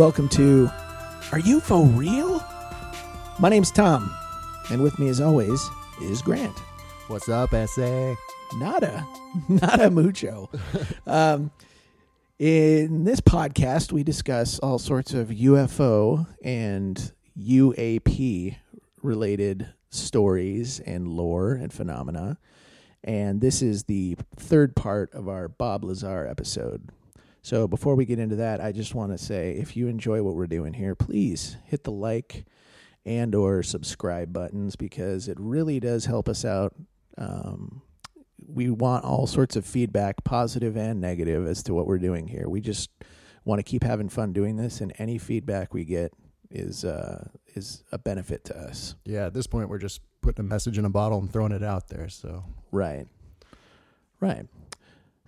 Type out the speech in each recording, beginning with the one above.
Greetings, Earthlings, and welcome to Are You For Real? My name's Tom, and with me, as always, is Grant. What's up, SA? Nada, nada mucho. um, in this podcast, we discuss all sorts of UFO and UAP related stories and lore and phenomena. And this is the third part of our Bob Lazar episode. So before we get into that, I just want to say if you enjoy what we're doing here, please hit the like and or subscribe buttons because it really does help us out. Um, we want all sorts of feedback, positive and negative, as to what we're doing here. We just want to keep having fun doing this, and any feedback we get is uh, is a benefit to us. Yeah, at this point, we're just putting a message in a bottle and throwing it out there. So, Right, right.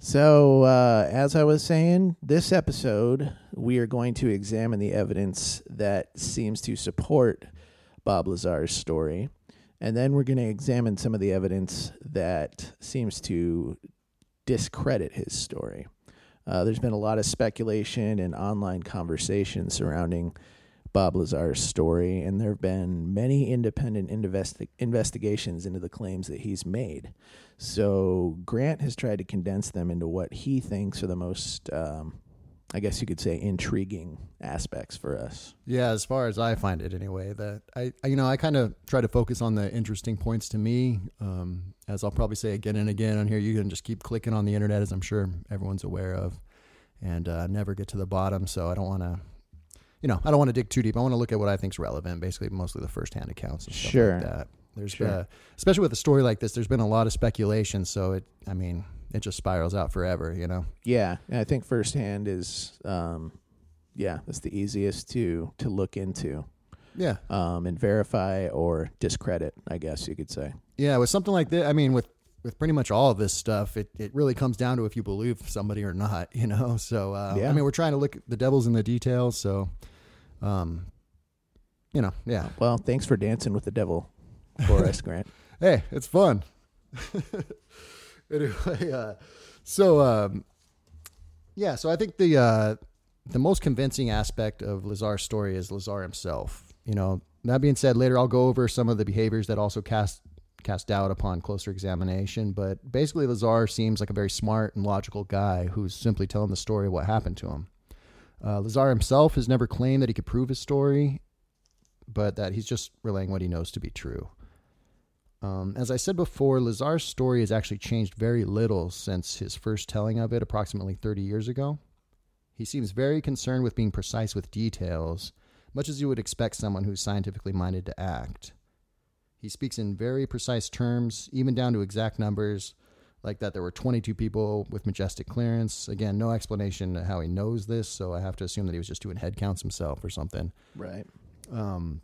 So, uh, as I was saying, this episode we are going to examine the evidence that seems to support Bob Lazar's story, and then we're going to examine some of the evidence that seems to discredit his story. Uh, there's been a lot of speculation and online conversation surrounding Bob Lazar's story, and there have been many independent investi- investigations into the claims that he's made. So Grant has tried to condense them into what he thinks are the most, um, I guess you could say, intriguing aspects for us. yeah, as far as I find it, anyway, that I, you know, I kind of try to focus on the interesting points to me. Um, as I'll probably say again and again on here, you can just keep clicking on the internet, as I'm sure everyone's aware of, and uh, never get to the bottom. So I don't want to. You know, I don't want to dig too deep. I want to look at what I think is relevant, basically mostly the first-hand accounts and stuff Sure. like that. There's, Sure. uh, especially with a story like this, there's been a lot of speculation. So it, I mean, it just spirals out forever. You know. Yeah, and I think firsthand is, um, yeah, that's the easiest to to look into Yeah. um, and verify or discredit. I guess you could say. Yeah, with something like this, I mean, with with pretty much all of this stuff, it, it really comes down to if you believe somebody or not, you know. So uh, Yeah. I mean, we're trying to look at the devil's in the details. So, um, you know, yeah. Well, thanks for dancing with the devil for us, Grant. Hey, it's fun. anyway, uh, so um, yeah, so I think the uh, the most convincing aspect of Lazar's story is Lazar himself. You know, that being said, later I'll go over some of the behaviors that also cast cast doubt upon closer examination. But basically, Lazar seems like a very smart and logical guy who's simply telling the story of what happened to him. Uh, Lazar himself has never claimed that he could prove his story, but that he's just relaying what he knows to be true. Um, as I said before, Lazar's story has actually changed very little since his first telling of it approximately 30 years ago. He seems very concerned with being precise with details, much as you would expect someone who's scientifically minded to act. He speaks in very precise terms, even down to exact numbers, like that there were 22 people with majestic clearance. Again, no explanation how he knows this, so I have to assume that he was just doing head counts himself or something. right. Um,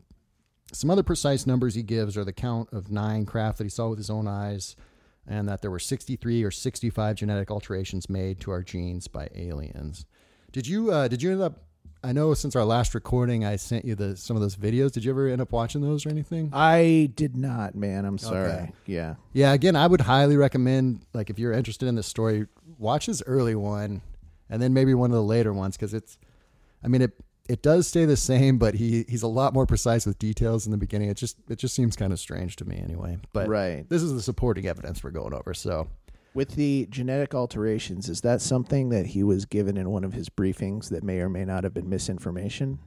some other precise numbers he gives are the count of nine craft that he saw with his own eyes, and that there were 63 or 65 genetic alterations made to our genes by aliens. Did you uh, did you end up? I know since our last recording, I sent you the some of those videos. Did you ever end up watching those or anything? I did not, man. I'm sorry. Okay. Yeah. Yeah, again, I would highly recommend like if you're interested in this story, watch his early one, and then maybe one of the later ones because it's. I mean it. It does stay the same, but he he's a lot more precise with details in the beginning. It just it just seems kind of strange to me anyway. But Right. this is the supporting evidence we're going over. So With the genetic alterations, is that something that he was given in one of his briefings that may or may not have been misinformation?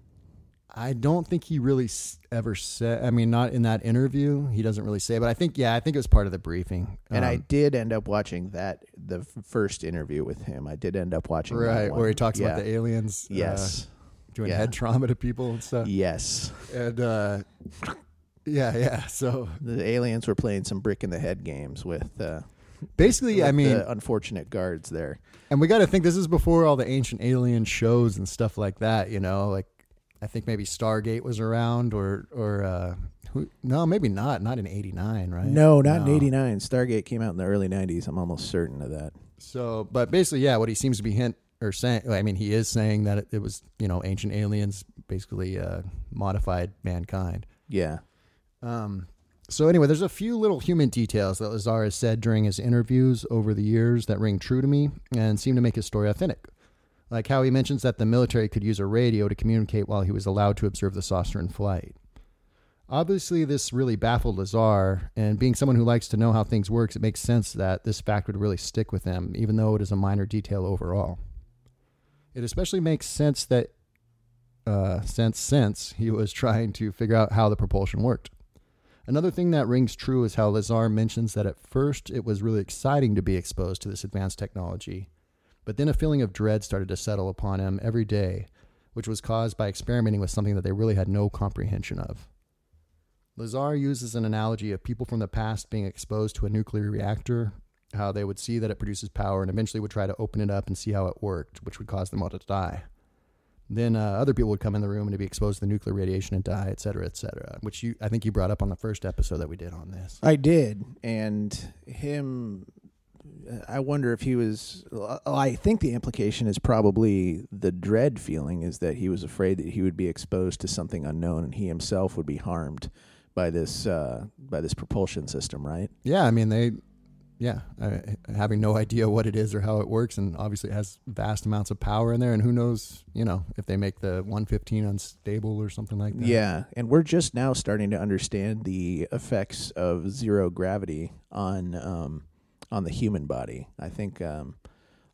I don't think he really ever said. I mean, not in that interview. He doesn't really say, but I think yeah, I think it was part of the briefing. And I Um, did end up watching that the first interview with him. I did end up watching that right where he talks Yeah. about the aliens. Yes, uh, Yes. doing Yeah. head trauma to people and stuff. yes. And uh, yeah, yeah. So The aliens were playing some brick in the head games with, uh, basically, I mean, unfortunate guards there. and we got to think this is before all the ancient alien shows and stuff like that. You know, like I think maybe Stargate was around, or or uh, who, no, maybe not. Not in '89, right? No, not in '89. Stargate came out in the early '90s. I'm almost certain of that. So, but basically, yeah, what he seems to be hint or saying, I mean, he is saying that it, it was you know ancient aliens basically uh, modified mankind. Yeah. Um, so anyway, there's a few little human details that Lazar has said during his interviews over the years that ring true to me and seem to make his story authentic. like how he mentions that the military could use a radio to communicate while he was allowed to observe the saucer in flight. Obviously, this really baffled Lazar, and being someone who likes to know how things work, it makes sense that this fact would really stick with him, even though it is a minor detail overall. It especially makes sense that uh, since he was trying to figure out how the propulsion worked. Another thing that rings true is how Lazar mentions that at first it was really exciting to be exposed to this advanced technology, but then a feeling of dread started to settle upon him every day, which was caused by experimenting with something that they really had no comprehension of. Lazar uses an analogy of people from the past being exposed to a nuclear reactor, how they would see that it produces power and eventually would try to open it up and see how it worked, which would cause them all to die. Then uh, other people would come in the room and be exposed to the nuclear radiation and die, et cetera, et cetera. Which you, I think, you brought up on the first episode that we did on this. I did, and him. I wonder if he was. I think the implication is probably the dread feeling is that he was afraid that he would be exposed to something unknown and he himself would be harmed by this uh, by this propulsion system, right? Yeah, I mean they yeah, uh, having no idea what it is or how it works, and obviously it has vast amounts of power in there, and who knows, you know, if they make the 115 unstable or something like that. Yeah, and we're just now starting to understand the effects of zero gravity on um, on the human body. I think um,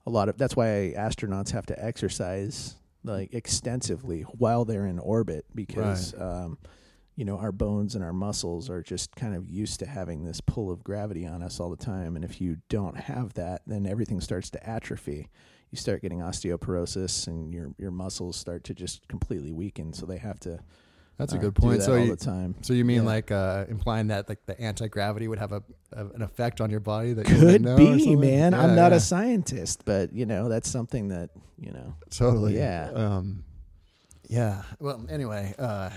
a lot of that's why astronauts have to exercise like extensively while they're in orbit because. Right. Um, you know, our bones and our muscles are just kind of used to having this pull of gravity on us all the time. And if you don't have that, then everything starts to atrophy. You start getting osteoporosis, and your your muscles start to just completely weaken. So they have to. That's a uh, good point. So all you, the time. so you mean Yeah. like uh, implying that like the anti gravity would have a, a an effect on your body that you Could know be, man. Yeah, I'm not yeah. a scientist, but you know that's something that you know. Totally. Yeah. Um, yeah. Well, anyway, uh,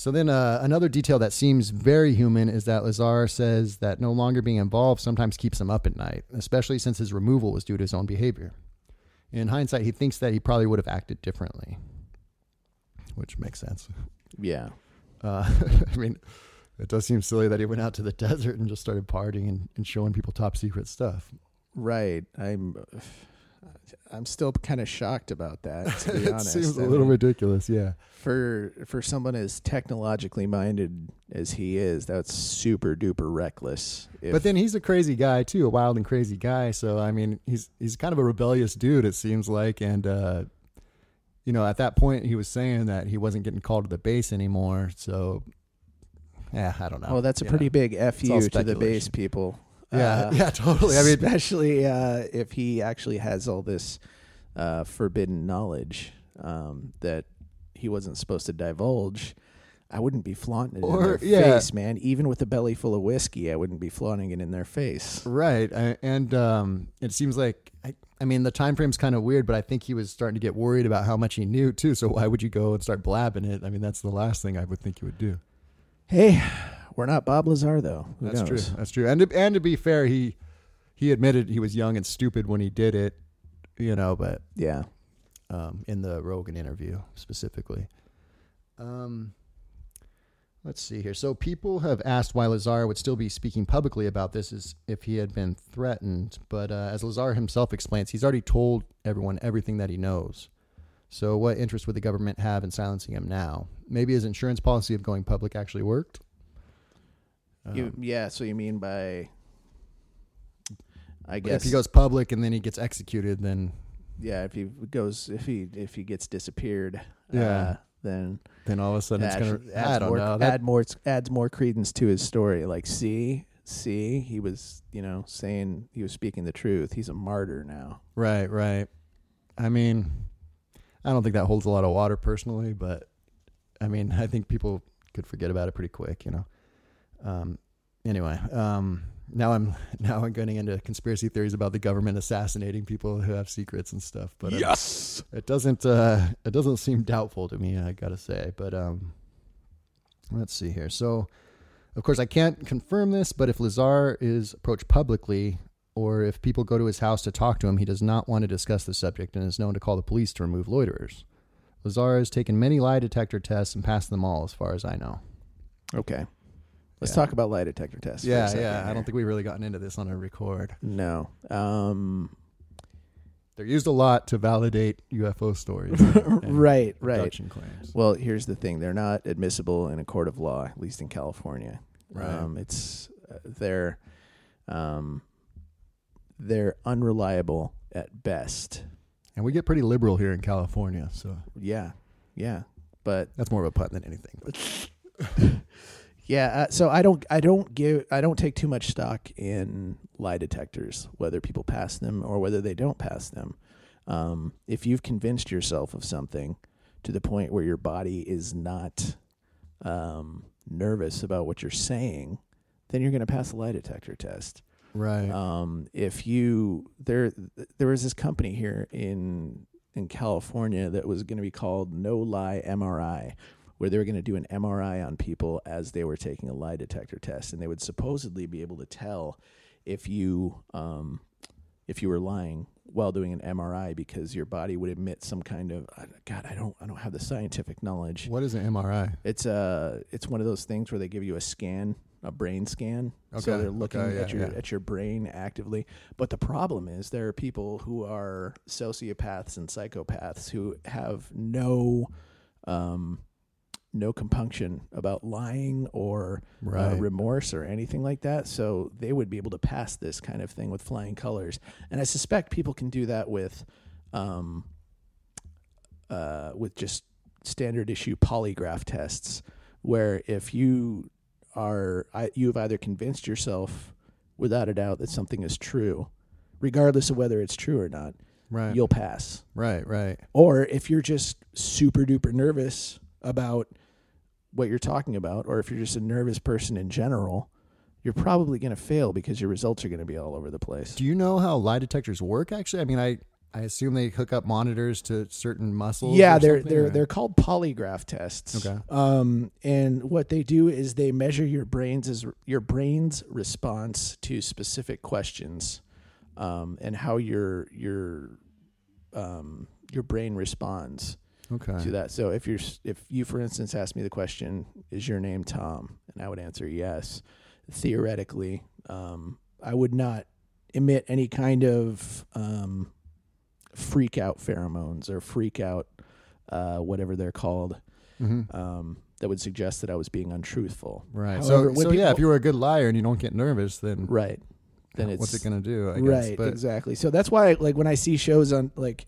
so then uh, another detail that seems very human is that Lazar says that no longer being involved sometimes keeps him up at night, especially since his removal was due to his own behavior. In hindsight, he thinks that he probably would have acted differently, which makes sense. Yeah. Uh, I mean, it does seem silly that he went out to the desert and just started partying and, and showing people top secret stuff. Right. I'm. I'm still kind of shocked about that. To be it honest, seems a I little mean, ridiculous, yeah. for for someone as technologically minded as he is, that's super duper reckless. If, but then he's a crazy guy too, a wild and crazy guy. So I mean, he's he's kind of a rebellious dude. It seems like, and uh, you know, at that point, he was saying that he wasn't getting called to the base anymore. So, yeah, I don't know. well, that's a you pretty know. big fu to the base people. Yeah, Uh, yeah, totally. I mean, especially uh, if he actually has all this uh, forbidden knowledge um, that he wasn't supposed to divulge. I wouldn't be flaunting it Or- in their yeah. face, man. Even with a belly full of whiskey, I wouldn't be flaunting it in their face. right, I, and um, it seems like I, I mean, the time frame's kind of weird, but I think he was starting to get worried about how much he knew too. So why would you go and start blabbing it? I mean, that's the last thing I would think you would do. Hey, we're not Bob Lazar though. Who That's knows? true. That's true. And to, and to be fair, he he admitted he was young and stupid when he did it, you know. But Yeah. um, in the Rogan interview specifically. Um, let's see here. So people have asked why Lazar would still be speaking publicly about this as if he had been threatened. But uh, as Lazar himself explains, he's already told everyone everything that he knows. So what interest would the government have in silencing him now? Maybe his insurance policy of going public actually worked. You, Um, yeah. So you mean by? I guess if he goes public and then he gets executed, then Yeah, if he goes, if he if he gets disappeared, Yeah. uh, then then all of a sudden it's gonna. adds I don't more, know. That, add more adds more credence to his story. Like, see, see, he was you know saying he was speaking the truth. He's a martyr now. Right, right. I mean, I don't think that holds a lot of water personally, but I mean, I think people could forget about it pretty quick, you know. Um, anyway, um, now I'm now I'm getting into conspiracy theories about the government assassinating people who have secrets and stuff. But uh, yes, it doesn't uh, it doesn't seem doubtful to me. I gotta say, but um, let's see here. So, of course, I can't confirm this, but if Lazar is approached publicly, or if people go to his house to talk to him, he does not want to discuss the subject and is known to call the police to remove loiterers. Lazar has taken many lie detector tests and passed them all, as far as I know. okay. Let's Yeah. talk about lie detector tests. Yeah, yeah. I don't think we've really gotten into this on a record. No. Um. They're used a lot to validate UFO stories. right, right. claims. Well, here's the thing: they're not admissible in a court of law, at least in California. Right. Um, it's uh, they're um, they're unreliable at best. And we get pretty liberal here in California, so Yeah, yeah, but that's more of a pun than anything. Yeah. Uh, so I don't, I don't give, I don't take too much stock in lie detectors, whether people pass them or whether they don't pass them. Um, if you've convinced yourself of something to the point where your body is not um, nervous about what you're saying, then you're going to pass a lie detector test. right. Um, if you there there was this company here in in California that was going to be called No Lie MRI, where they were going to do an MRI on people as they were taking a lie detector test, and they would supposedly be able to tell if you um, if you were lying while doing an MRI because your body would emit some kind of uh, God I don't I don't have the scientific knowledge. what is an MRI? It's a it's one of those things where they give you a scan, a brain scan. So they're looking okay, yeah, at your yeah. at your brain actively. But the problem is there are people who are sociopaths and psychopaths who have no um no compunction about lying or uh, remorse or anything like that. So they would be able to pass this kind of thing with flying colors. And I suspect people can do that with um uh with just standard issue polygraph tests where if you are I, you have either convinced yourself without a doubt that something is true regardless of whether it's true or not Right. you'll pass right. Right. or if you're just super duper nervous about what you're talking about or if you're just a nervous person in general you're probably going to fail because your results are going to be all over the place Do you know how lie detectors work? Actually, I mean, I I assume they hook up monitors to certain muscles. Yeah, they're they're or- they're called polygraph tests. Okay. Um, and what they do is they measure your brain's is your brain's response to specific questions, um, and how your your um your brain responds okay. to that. So if you're if you for instance asked me the question, "Is your name Tom?" and I would answer yes, theoretically, um, I would not emit any kind of um, freak out pheromones or freak out uh, whatever they're called Mhm. um, that would suggest that I was being untruthful. Right. However, so so yeah, if you were a good liar and you don't get nervous, then Right. Then uh, it's what's it going to do? I guess. right exactly. So that's why like when I see shows on like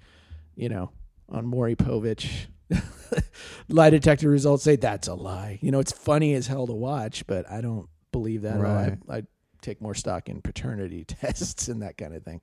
you know on Maury Povich. lie detector results say that's a lie. You know, it's funny as hell to watch, but I don't believe that. at all. Right. I, I take more stock in paternity tests and that kind of thing.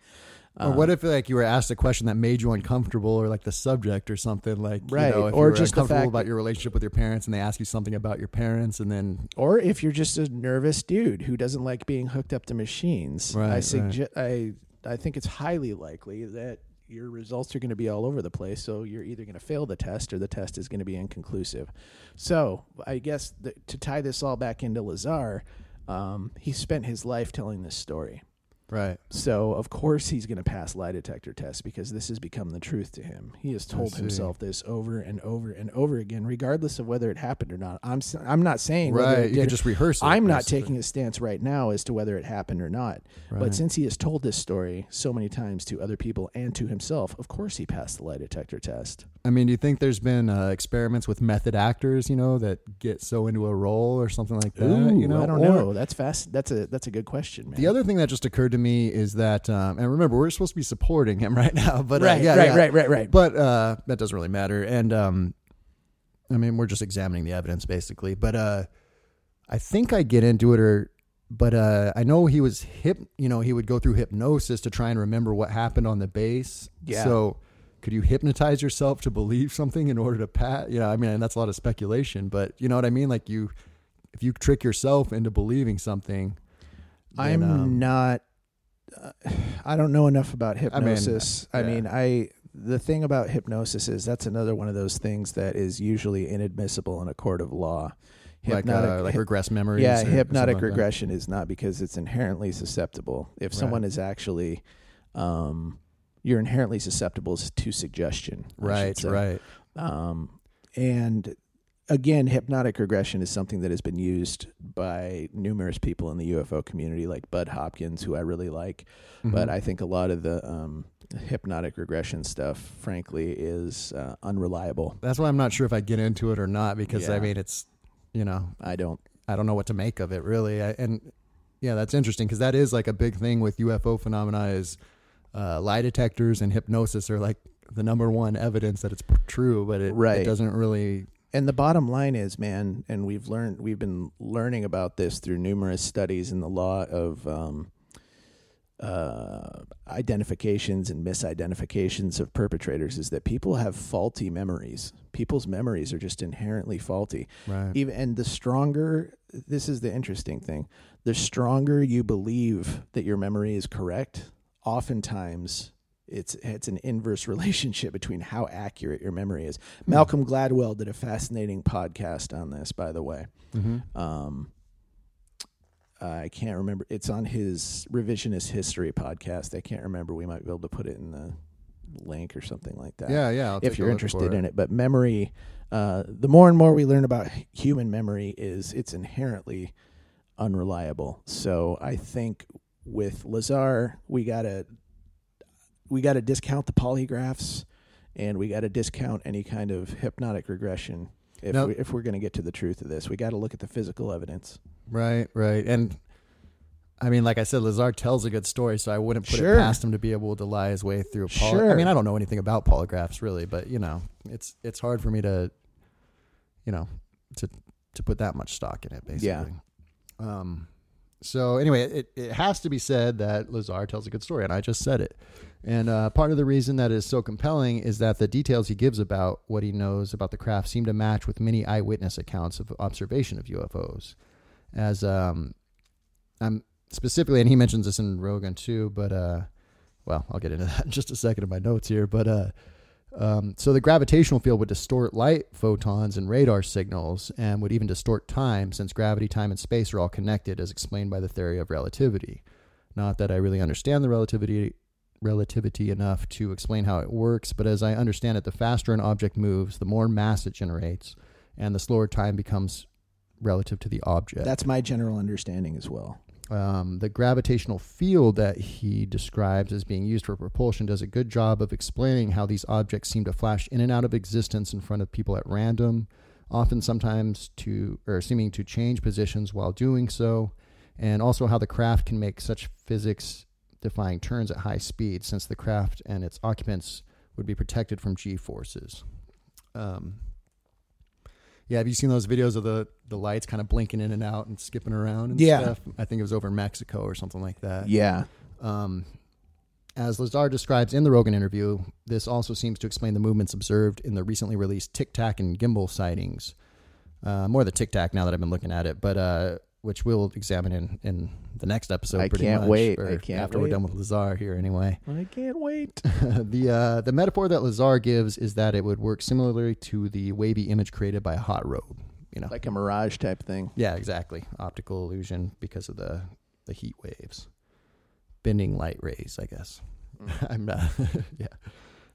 or uh, what if like you were asked a question that made you uncomfortable, or like the subject or something like Right, You know, if or just uncomfortable about your relationship with your parents, and they ask you something about your parents, and then or if you're just a nervous dude who doesn't like being hooked up to machines, Right, I right. suggest I I think it's highly likely that your results are going to be all over the place. So you're either going to fail the test or the test is going to be inconclusive. So I guess th- to tie this all back into Lazar, um, he spent his life telling this story. Right, So of course he's going to pass lie detector tests because this has become the truth to him. He has told himself this over and over and over again, regardless of whether it happened or not. I'm I'm not saying right, you could just rehearse. It, I'm not taking a stance right now as to whether it happened or not. Right. But since he has told this story so many times to other people and to himself, of course he passed the lie detector test. I mean, do you think there's been uh, experiments with method actors, you know, that get so into a role or something like that? Ooh, you know, I don't Or- know. That's fast. That's a that's a good question, man. The other thing that just occurred to me is that, um, and remember, we're supposed to be supporting him right now, but uh, right, yeah, right, yeah. right, right, right. But uh, that doesn't really matter. And um, I mean, we're just examining the evidence basically. But uh, I think I get into it, or but uh, I know he was hip. You know, he would go through hypnosis to try and remember what happened on the base. Yeah. So could you hypnotize yourself to believe something in order to pat? Yeah, I mean, and that's a lot of speculation, but you know what I mean. Like you, if you trick yourself into believing something, I'm um, not. Uh, I don't know enough about hypnosis. I yeah. mean, I the thing about hypnosis is that's another one of those things that is usually inadmissible in a court of law. like uh, like regress memories. yeah, or- or hypnotic like regression is not because it's inherently susceptible. If someone is actually, um, you're inherently susceptible to suggestion. Right, right. Um, and again, hypnotic regression is something that has been used by numerous people in the UFO community, like Bud Hopkins, who I really like. But Mhm. I think a lot of the um, hypnotic regression stuff, frankly, is uh, unreliable. that's why I'm not sure if I get into it or not because I mean it's you know I don't. I don't know what to make of it really. I, and yeah, that's interesting because that is like a big thing with UFO phenomena is uh, lie detectors and hypnosis are like the number one evidence that it's true, but it, Right. it doesn't really. And the bottom line is, man, and we've learned, we've been learning about this through numerous studies in the law of um, uh, identifications and misidentifications of perpetrators, is that people have faulty memories. People's memories are just inherently faulty. Right. Even and the stronger, this is the interesting thing. The stronger you believe that your memory is correct, oftentimes it's it's an inverse relationship between how accurate your memory is. Malcolm Gladwell did a fascinating podcast on this, by the way. Mm-hmm. Um, I can't remember. It's on his revisionist history podcast. I can't remember. We might be able to put it in the link or something like that Yeah, yeah. I'll if you're interested in it. But memory, uh, the more and more we learn about human memory, is it's inherently unreliable. So I think with Lazar, we gotta we gotta discount the polygraphs, and we gotta discount any kind of hypnotic regression. If we, if we're gonna get to the truth of this, we got to look at the physical evidence. Right, right. And I mean, like I said, Lazar tells a good story, so I wouldn't put Sure. it past him to be able to lie his way through a poly- I mean, I don't know anything about polygraphs really, but you know, it's it's hard for me to you know, to to put that much stock in it basically. Yeah. Um so anyway, it, it has to be said that Lazar tells a good story, and I just said it. And uh, part of the reason that is so compelling is that the details he gives about what he knows about the craft seem to match with many eyewitness accounts of observation of UFOs. As um, I'm specifically, and he mentions this in Rogan too, but uh, well, I'll get into that in just a second in my notes here. But uh, um, so the gravitational field would distort light photons and radar signals, and would even distort time, since gravity, time, and space are all connected, as explained by the theory of relativity. Not that I really understand the relativity relativity enough to explain how it works, but as I understand it, the faster an object moves, the more mass it generates, and the slower time becomes relative to the object. That's my general understanding as well. Um, the gravitational field that he describes as being used for propulsion does a good job of explaining how these objects seem to flash in and out of existence in front of people at random, often sometimes to or seeming to change positions while doing so, and also how the craft can make such physics defying turns at high speed since the craft and its occupants would be protected from g forces. Um, yeah, have you seen those videos of the, the lights kind of blinking in and out and skipping around and Yeah. stuff? I think it was over in Mexico or something like that. Yeah. Um, as Lazar describes in the Rogan interview, this also seems to explain the movements observed in the recently released Tic Tac and Gimbal sightings. Uh, more the Tic Tac now that I've been looking at it, but uh, which we'll examine in, in the next episode. I pretty can't much, wait. I can't after we're done with Lazar here, anyway. I can't wait. the uh, the metaphor that Lazar gives is that it would work similarly to the wavy image created by a hot road. You know, Like a mirage type thing. yeah, exactly. Optical illusion because of the the heat waves, bending light rays. I guess. I'm not. yeah,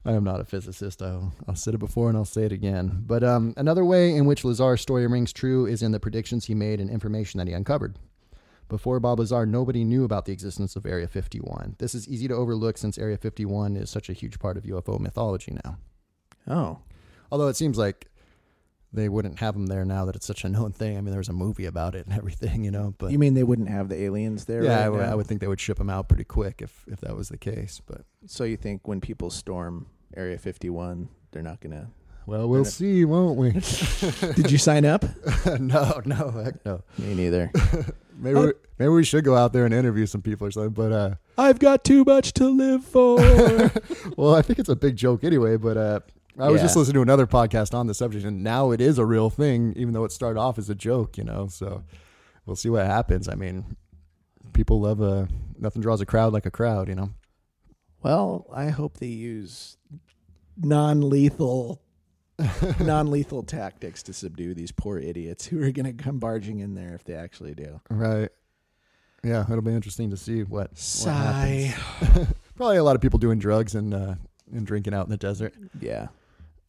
I am not a physicist. I'll I'll said it before and I'll say it again. But um, another way in which Lazar's story rings true is in the predictions he made and information that he uncovered. Before Bob Lazar, nobody knew about the existence of Area 51. This is easy to overlook since Area 51 is such a huge part of UFO mythology now. Oh. Although it seems like they wouldn't have them there now that it's such a known thing. I mean, there was a movie about it and everything, you know. But you mean they wouldn't have the aliens there? yeah, I would- now? I would think they would ship them out pretty quick if if that was the case. But So you think when people storm Area 51, they're not gonna? well, we'll Gonna- see, won't we? Did you sign up? no, no, heck no. Me neither. Maybe we, maybe we should go out there and interview some people or something. But uh, I've got too much to live for. well, I think it's a big joke anyway. But uh, I was just listening to another podcast on the subject, and now it is a real thing, even though it started off as a joke. You know, so we'll see what happens. I mean, people love a nothing draws a crowd like a crowd. You know. well, I hope they use non-lethal, non-lethal tactics to subdue these poor idiots who are gonna come barging in there if they actually do. Right. Yeah, it'll be interesting to see what, what Sigh. happens. Probably a lot of people doing drugs and uh, and drinking out in the desert. Yeah.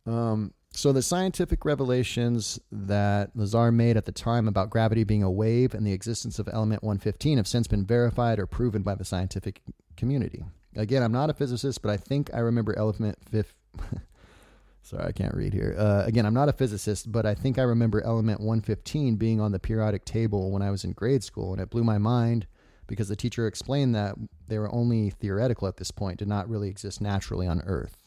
Um, So the scientific revelations that Lazar made at the time about gravity being a wave and the existence of element 115 have since been verified or proven by the scientific community. Again, I'm not a physicist, but I think I remember element fifth. Sorry, I can't read here. Uh, again, I'm not a physicist, but I think I remember element 115 being on the periodic table when I was in grade school, and it blew my mind because the teacher explained that they were only theoretical at this point, did not really exist naturally on Earth.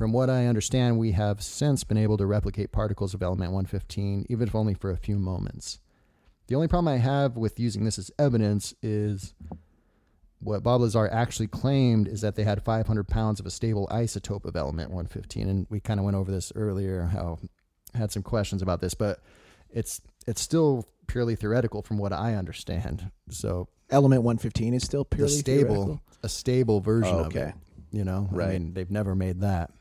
From what I understand, we have since been able to replicate particles of element 115, even if only for a few moments. The only problem I have with using this as evidence is what Bob Lazar actually claimed is that they had 500 pounds of a stable isotope of element 115, and we kind of went over this earlier. How had some questions about this, but it's it's still purely theoretical from what I understand. So Element 115 is still the purely stable, theoretical? a stable version Oh, of okay. it. You know, I Right. mean, they've never made that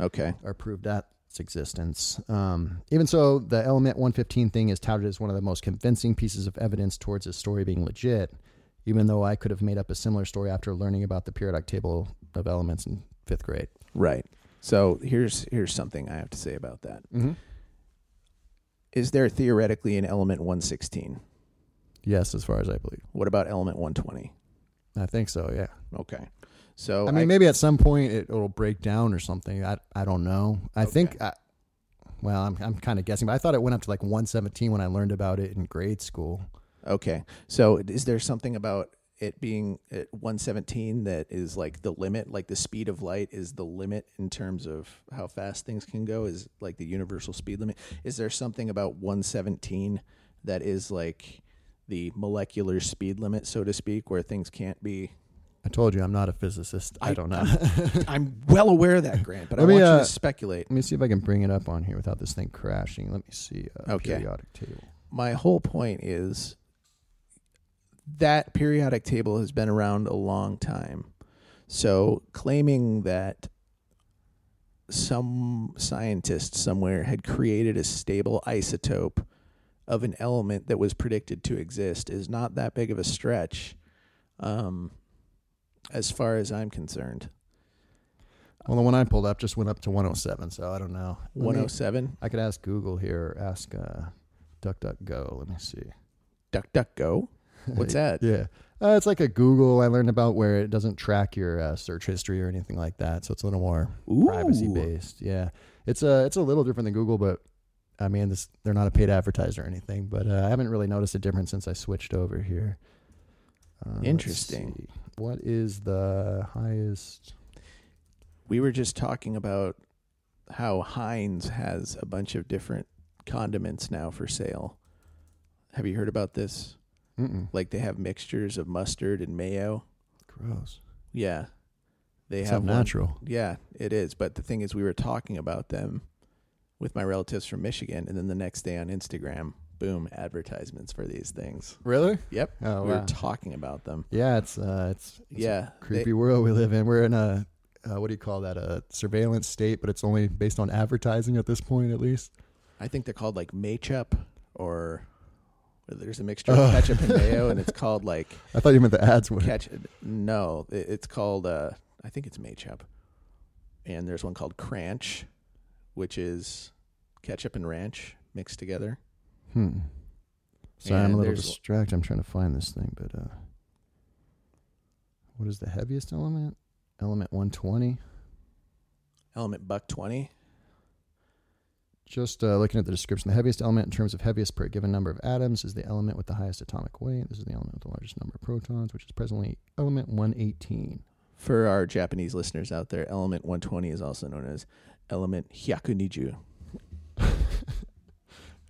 Okay. or proved that its existence. Um, even so, the element 115 thing is touted as one of the most convincing pieces of evidence towards his story being legit, even though I could have made up a similar story after learning about the periodic table of elements in fifth grade. Right. So here's here's something I have to say about that. Mm-hmm. Is there theoretically an element 116? Yes, as far as I believe. What about element 120? I think so, yeah. Okay. So I mean, maybe at some point it, it'll break down or something. I, I don't know. I Okay. think, I, well, I'm, I'm kind of guessing, but I thought it went up to like 117 when I learned about it in grade school. Okay. So is there something about it being at 117 that is like the limit, like the speed of light is the limit in terms of how fast things can go is like the universal speed limit. Is there something about 117 that is like the molecular speed limit so to speak where things can't be I told you I'm not a physicist. I, I- don't know. I'm well aware of that Grant, but I Let me, want you uh, to speculate. Let me see if I can bring it up on here without this thing crashing. Let me see. Uh, Okay. Periodic table. my whole point is that periodic table has been around a long time. So claiming that some scientist somewhere had created a stable isotope of an element that was predicted to exist is not that big of a stretch, um, as far as I'm concerned. Well, the one I pulled up just went up to 107, so I don't know. Let me- 107, I could ask Google here ask uh, DuckDuckGo. Let me see. duck, duck, go. What's that? Yeah. Uh, it's like a Google I learned about where it doesn't track your uh, search history or anything like that. So it's a little more privacy based. Yeah. It's a, it's a little different than Google, but I mean, this, they're not a paid advertiser or anything, but uh, I haven't really noticed a difference since I switched over here. Uh, let's Interesting. see. What is the highest? we were just talking about how Heinz has a bunch of different condiments now for sale. Have you heard about this? Mm-mm. Like they have mixtures of mustard and mayo. Gross. Yeah. They It's have one- natural. Yeah, it is. But the thing is we were talking about them with my relatives from Michigan and then the next day on Instagram, boom, advertisements for these things. Really? Yep. Oh, we wow. were talking about them. Yeah, it's uh, it's, it's a yeah. creepy they- world we live in. We're in a uh, what do you call that? A surveillance state, but it's only based on advertising at this point, at least. I think they're called like Maychup or there's a mixture of Oh. ketchup and mayo and it's called like I thought you meant the ads were. catch no it- it's called uh i think it's maychup and there's one called cranch which is ketchup and ranch mixed together Hmm. Sorry, I'm a little distracted. I'm trying to find this thing, but uh, what is the heaviest element? Element 120. element buck 20 Just uh, looking at the description, the heaviest element in terms of heaviest per given number of atoms is the element with the highest atomic weight. This is the element with the largest number of protons, which is presently element 118. for our japanese listeners out there element 120 is also known as element hyakuniju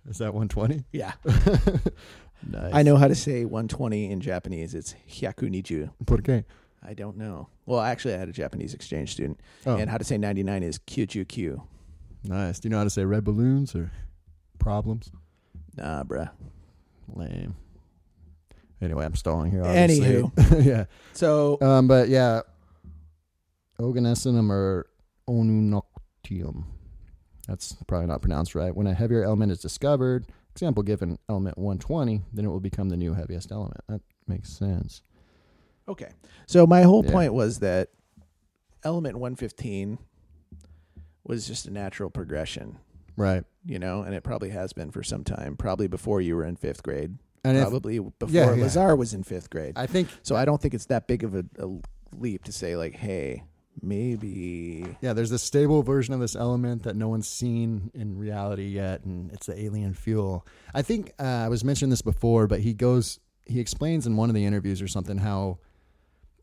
Is that 120? yeah nice. i know how to say 120 in japanese it's hyakuniju Por qué? i don't know well actually i had a japanese exchange student Oh, and how to say 99 is kyuju nice. Do you know how to say red balloons or problems? nah bruh Lame. Anyway, I'm stalling here. Obviously. Anywho. yeah. so Um, but yeah, oganestinum or onunoctium. That's probably not pronounced right. When a heavier element is discovered, example given element 120, then it will become the new heaviest element. That makes sense. Okay. So my whole Yeah. point was that element 115 was just a natural progression, Right. you know, and it probably has been for some time, probably before you were in fifth grade, And if, probably before yeah, yeah. Lazar was in fifth grade. I think so I don't think it's that big of a, a leap to say like, hey, maybe. yeah, there's this stable version of this element that no one's seen in reality yet, and it's the alien fuel. I think uh, I was mentioning this before, but he goes, he explains in one of the interviews or something how,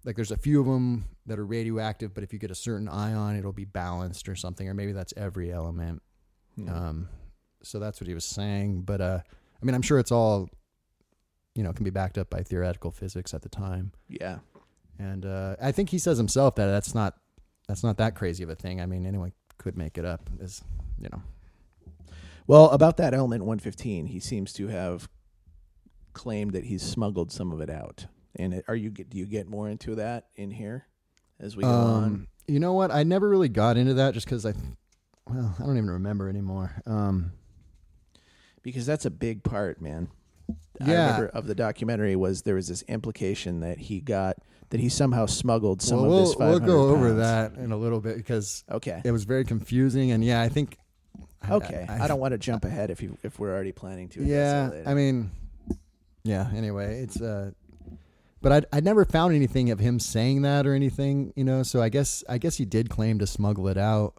like, there's a few of them that are radioactive, but if you get a certain ion, it'll be balanced or something, or maybe that's every element. Hmm. Um, so that's what he was saying. But uh, I mean, I'm sure it's all, you know, can be backed up by theoretical physics at the time. yeah. And uh, I think he says himself that that's not that's not that crazy of a thing. I mean, anyone could make it up. Is you know, Well, about that element 115, he seems to have claimed that he's smuggled some of it out. And it, are you do you get more into that in here as we go on? um, you know what? I never really got into that just because I, well, I don't even remember anymore. Um, Because that's a big part, man. I Yeah. remember of the documentary was there was this implication that he got that he somehow smuggled some well, of this we'll, we'll 500 go over that in a little bit because Okay. it was very confusing. And yeah, I think. I- Okay. I, don't want to jump ahead if you if we're already planning to. Yeah. I mean, yeah. Anyway, it's uh, but I I never found anything of him saying that or anything, you know. So I guess I guess he did claim to smuggle it out,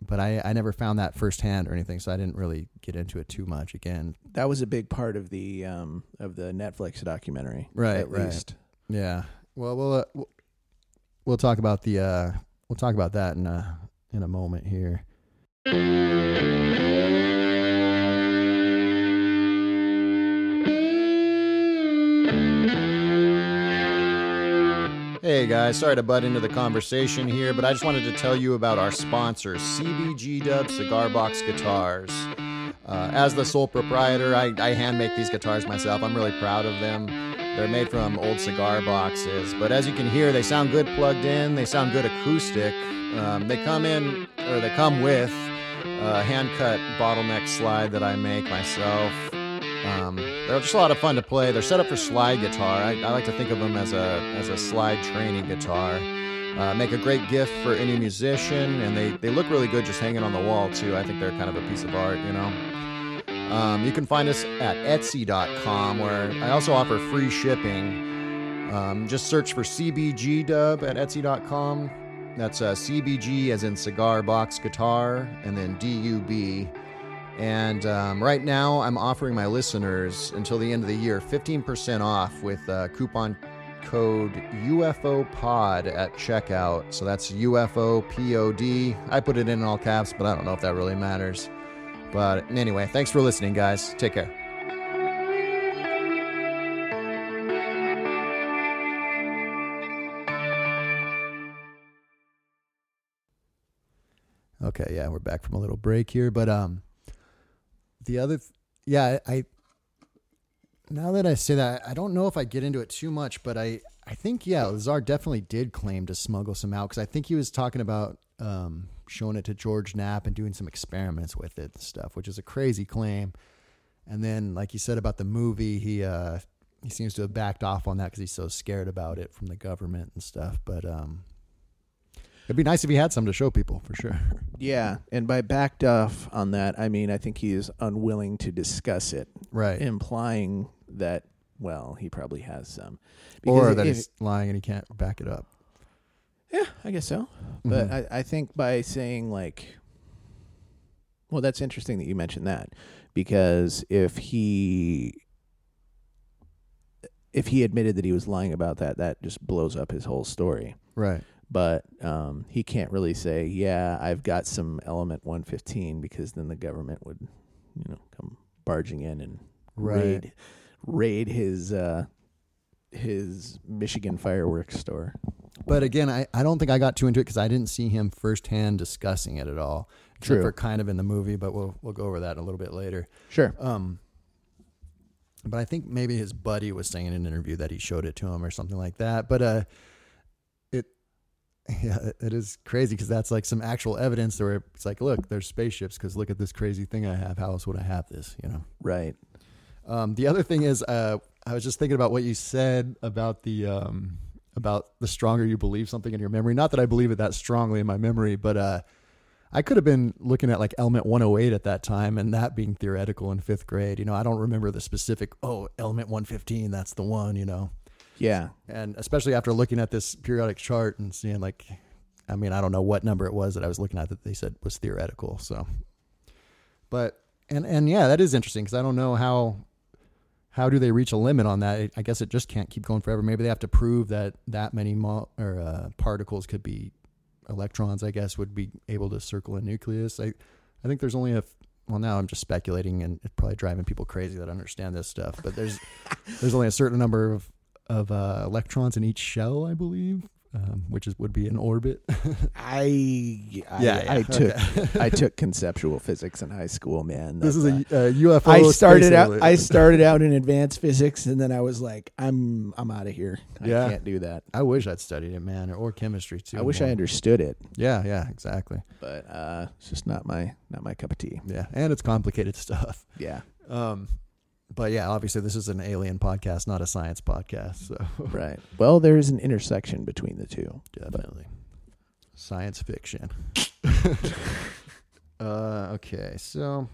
but I I never found that firsthand or anything, so I didn't really get into it too much. Again, that was a big part of the um of the Netflix documentary. Right, At right. least. yeah. Well, we'll uh, we'll, talk about the uh we'll talk about that in a in a moment here. Hey guys, sorry to butt into the conversation here, but I just wanted to tell you about our sponsor, CBG Dub Cigar Box Guitars. Uh, as the sole proprietor, I, I hand make these guitars myself. I'm really proud of them. They're made from old cigar boxes, but as you can hear, they sound good plugged in. They sound good acoustic. Um, they come in, or they come with a hand cut bottleneck slide that I make myself. Um, they're just a lot of fun to play. They're set up for slide guitar. I, I like to think of them as a as a slide training guitar. Uh, make a great gift for any musician, and they, they look really good just hanging on the wall too. I think they're kind of a piece of art, you know. Um, you can find us at Etsy.com, where I also offer free shipping. Um, just search for CBG Dub at Etsy.com. That's uh, CBG as in cigar box guitar, and then DUB. And um, right now, I'm offering my listeners until the end of the year 15% off with uh, coupon code UFO Pod at checkout. So that's UFO POD. I put it in all caps, but I don't know if that really matters. But anyway, thanks for listening, guys. Take care. Okay, yeah, we're back from a little break here, but um, the other, th- yeah, I, now that I say that, I don't know if I get into it too much, but I, I think yeah, Lazar definitely did claim to smuggle some out because I think he was talking about um, showing it to George Knapp and doing some experiments with it and stuff, which is a crazy claim. And then, like you said about the movie, he uh, he seems to have backed off on that because he's so scared about it from the government and stuff. But um, it'd be nice if he had some to show people for sure. Yeah, and by backed off on that, I mean I think he is unwilling to discuss it, Right. implying that well he probably has some, or that if- he's lying and he can't back it up. Yeah, I guess so. But Mhm. I, I think by saying like, well, that's interesting that you mentioned that because if he if he admitted that he was lying about that, that just blows up his whole story. right. But um, he can't really say, "Yeah, I've got some element 115," because then the government would, you know, come barging in and Right. raid raid his uh, his Michigan fireworks store. But again, I, I don't think I got too into it because I didn't see him firsthand discussing it at all. True. for kind of in the movie, but we'll we'll go over that a little bit later. Sure. Um, but I think maybe his buddy was saying in an interview that he showed it to him or something like that. But uh, it yeah, it- it is crazy because that's like some actual evidence where it's like, look, there's spaceships because look at this crazy thing I have. How else would I have this? You know. Right. Um, the other thing is, uh, I was just thinking about what you said about the um, about the stronger you believe something in your memory. Not that I believe it that strongly in my memory, but uh, I could have been looking at like element 108 at that time and that being theoretical in fifth grade. You know, I don't remember the specific, oh, element 115, that's the one, you know. Yeah. And especially after looking at this periodic chart and seeing like, I mean, I don't know what number it was that I was looking at that they said was theoretical. So, but, and, and yeah, that is interesting because I don't know how, how do they reach a limit on that? I guess it just can't keep going forever. Maybe they have to prove that that many mo- or uh, particles could be electrons, I guess, would be able to circle a nucleus. I, I think there's only a, well, now I'm just speculating and it's probably driving people crazy that understand this stuff, but there's, there's only a certain number of, of uh, electrons in each shell, I believe, um, which is would be an orbit. I, I, Yeah, yeah, I took okay. I took conceptual physics in high school, man. this is That's, a, uh, UFO. I started out. alien. I started out in advanced physics, and then I was like, "I'm, I'm out of here. I Yeah. can't do that." I wish I'd studied it, man, or chemistry too. I wish I understood it, Yeah, yeah, exactly. but uh, it's just not my, not my cup of tea. Yeah, and it's complicated stuff. Yeah, Um, but yeah, obviously this is an alien podcast, not a science podcast. So right. Well, there is an intersection between the two. definitely science fiction. uh, okay, so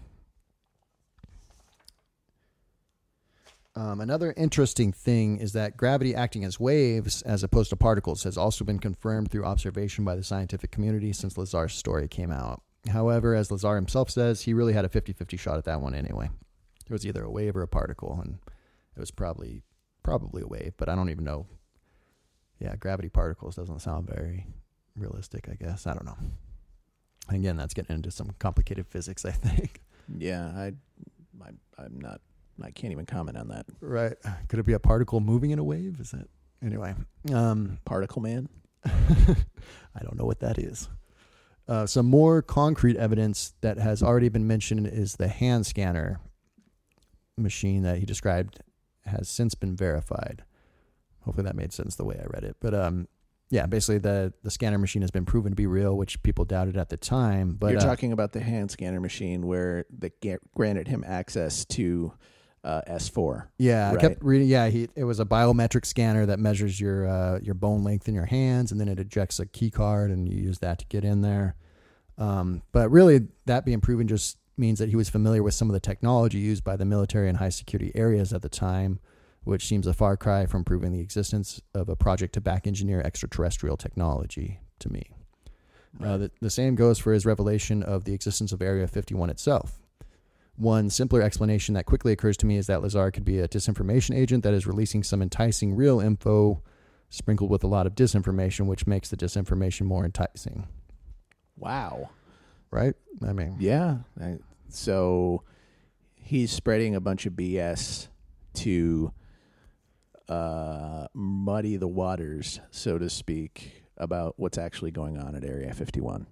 um, another interesting thing is that gravity acting as waves as opposed to particles has also been confirmed through observation by the scientific community since Lazar's story came out. However, as Lazar himself says, he really had a 50 50 shot at that one anyway. It was either a wave or a particle, and it was probably probably a wave, but I don't even know. Yeah, gravity particles doesn't sound very realistic, I guess. I don't know. Again, that's getting into some complicated physics, I think. Yeah, I, I, I'm not. I can't even comment on that. Right. Could it be a particle moving in a wave? Is that anyway? Um, Particle man. I don't know what that is. Uh, some more concrete evidence that has already been mentioned is the hand scanner machine that he described has since been verified. Hopefully that made sense the way I read it. But um, yeah, basically the the scanner machine has been proven to be real, which people doubted at the time. But You're uh, talking about the hand scanner machine where that granted him access to uh, S4. Yeah, I kept reading. Yeah, he, it was a biometric scanner that measures your uh, your bone length in your hands, and then it ejects a key card, and you use that to get in there. Um, but really, that being proven just means that he was familiar with some of the technology used by the military in high security areas at the time, which seems a far cry from proving the existence of a project to back engineer extraterrestrial technology to me. Uh, the, the same goes for his revelation of the existence of Area 51 itself. One simpler explanation that quickly occurs to me is that Lazar could be a disinformation agent that is releasing some enticing real info sprinkled with a lot of disinformation, which makes the disinformation more enticing. Wow. Right? I mean, Yeah. I, so he's spreading a bunch of BS to uh, muddy the waters, so to speak, about what's actually going on at Area 51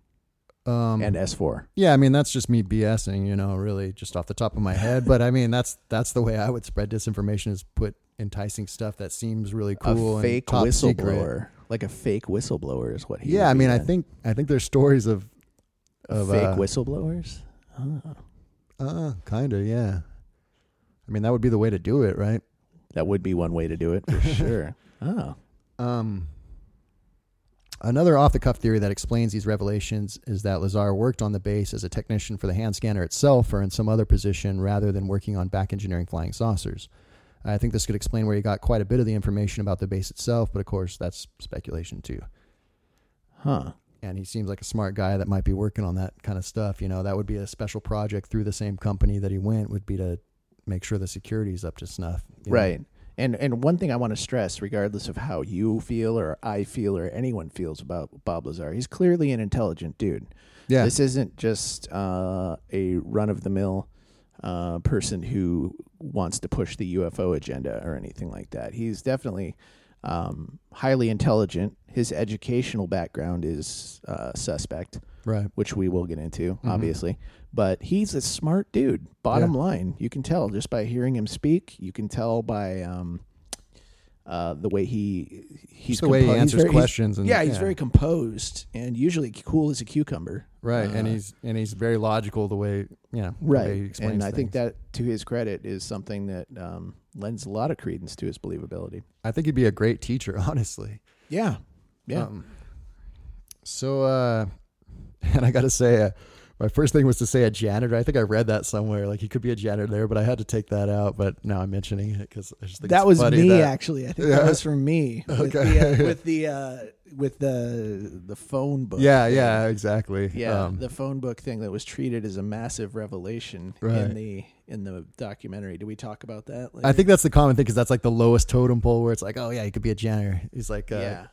um, and S4. yeah, I mean that's just me BSing, you know, really just off the top of my head. But I mean that's that's the way I would spread disinformation is put enticing stuff that seems really cool a fake top secret. whistleblower, like a fake whistleblower, is what he. Yeah, I mean I think I think there's stories of of fake uh, whistleblowers. Oh, uh kind of yeah. I mean that would be the way to do it, right? that would be one way to do it for sure. Oh, Um, another off the cuff theory that explains these revelations is that Lazar worked on the base as a technician for the hand scanner itself or in some other position rather than working on back engineering flying saucers. I think this could explain where he got quite a bit of the information about the base itself, but of course, that's speculation too. huh. And he seems like a smart guy that might be working on that kind of stuff. You know, that would be a special project through the same company that he went, would be to make sure the security's up to snuff. you know? Right. And and one thing I want to stress, regardless of how you feel or I feel or anyone feels about Bob Lazar, he's clearly an intelligent dude. Yeah. This isn't just uh, a run of the mill uh, person who wants to push the UFO agenda or anything like that. He's definitely um, highly intelligent. His educational background is uh, suspect, right. which we will get into, Mhm. obviously. But he's a smart dude. Bottom Yeah. line, you can tell just by hearing him speak. You can tell by um, uh, the way he he's the way he answers very- questions. And, yeah, he's very composed and usually cool as a cucumber. Right, and Uh, he's and he's very logical the way yeah way right. explains And I think that, to his credit, is something that um, lends a lot of credence to his believability. I think he'd be a great teacher, honestly. Yeah, yeah. Um, so uh, and I got to say, uh, my first thing was to say a janitor. I think I read that somewhere. Like he could be a janitor there, but I had to take that out. But now I'm mentioning it because I just think that was me that- actually. I think Yeah. that was from me with the uh, with the uh, with the the phone book. Yeah, thing. yeah, exactly. yeah. Um, the phone book thing that was treated as a massive revelation in the in the documentary. Did we talk about that? I think that's the common thing because that's like the lowest totem pole where it's like, oh yeah, he could be a janitor. He's like uh, yeah,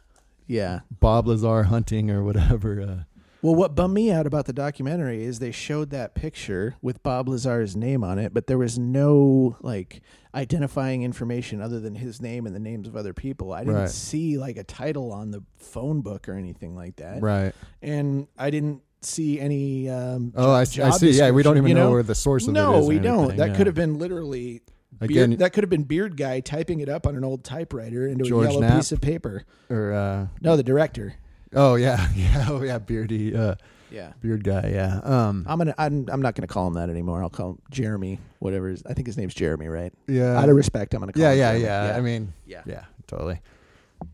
yeah. Bob Lazar hunting or whatever. Well, what bummed me out about the documentary is they showed that picture with Bob Lazar's name on it, but there was no like identifying information other than his name and the names of other people. I didn't Right. see like a title on the phone book or anything like that, right. and I didn't see any. Um, Oh, I, jo- I see. Yeah, we don't even you know, where the source of it is. No, we don't. That yeah. could have been literally. again Beard, that could have been Beard Guy typing it up on an old typewriter into George a yellow Knapp. piece of paper. or uh, No, the director. Oh yeah, yeah, oh yeah, beardy uh, Yeah. beard guy. Yeah. Um. I'm gonna. I'm. I'm not gonna call him that anymore. I'll call him Jeremy. Whatever. His, I think his name's Jeremy, right? Yeah. Out of respect, I'm gonna call yeah, him. yeah, Jeremy. yeah, I mean, yeah. yeah, totally.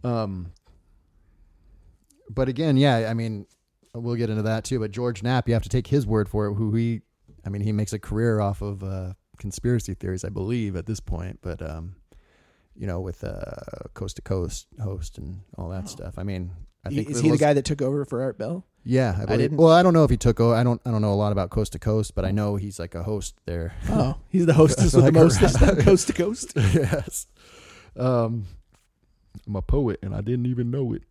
Um. But again, yeah, I mean, we'll get into that too. But George Knapp, you have to take his word for it. Who he, I mean, he makes a career off of uh, conspiracy theories, I believe, at this point. But um, you know, with uh, coast to coast host and all that Oh. stuff. I mean, I He- think is he the guy that took over for Art Bell? Yeah, I, believe. didn't- Well, I don't know if he took. o- I don't. I don't know a lot about coast to coast, but I know he's like a host there. Oh, he's the hostess with Like the a- mostest coast to coast. yes. Um, I'm a poet and I didn't even know it.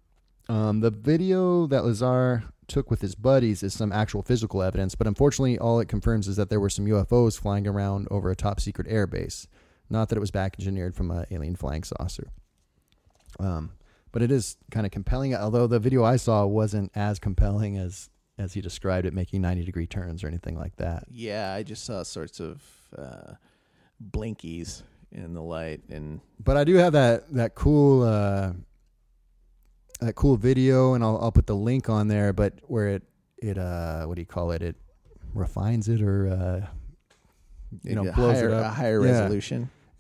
Um, the video that Lazar took with his buddies is some actual physical evidence, but unfortunately, all it confirms is that there were some UFOs flying around over a top secret airbase. Not that it was back engineered from an alien flying saucer. Um, but it is kind of compelling, although the video I saw wasn't as compelling as as he described it, making 90 degree turns or anything like that. Yeah, I just saw sorts of uh, blinkies in the light, and but I do have that that cool uh, that cool video, and I'll I'll put the link on there. But where it it uh what do you call it? It refines it or uh, you know blows higher, it a higher Yeah.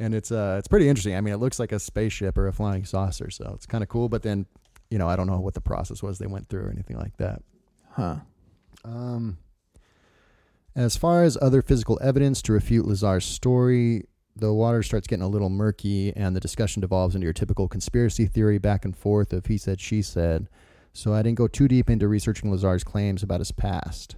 And it's uh it's pretty interesting. I mean, it looks like a spaceship or a flying saucer, so it's kind of cool. But then you know I don't know what the process was they went through or anything like that. Huh. Um, as far as other physical evidence to refute Lazar's story, the water starts getting a little murky, and the discussion devolves into your typical conspiracy theory back and forth of he said, she said. So I didn't go too deep into researching Lazar's claims about his past.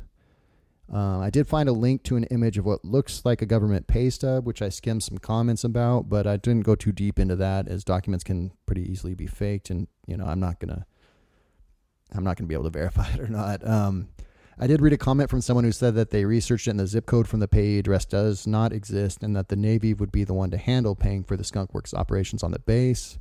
Um, I did find a link to an image of what looks like a government pay stub, which I skimmed some comments about, but I didn't go too deep into that, as documents can pretty easily be faked, and you know I'm not gonna, I'm not gonna be able to verify it or not. Um, I did read a comment from someone who said that they researched it and the zip code from the pay address does not exist and that the Navy would be the one to handle paying for the Skunk Works operations on the base.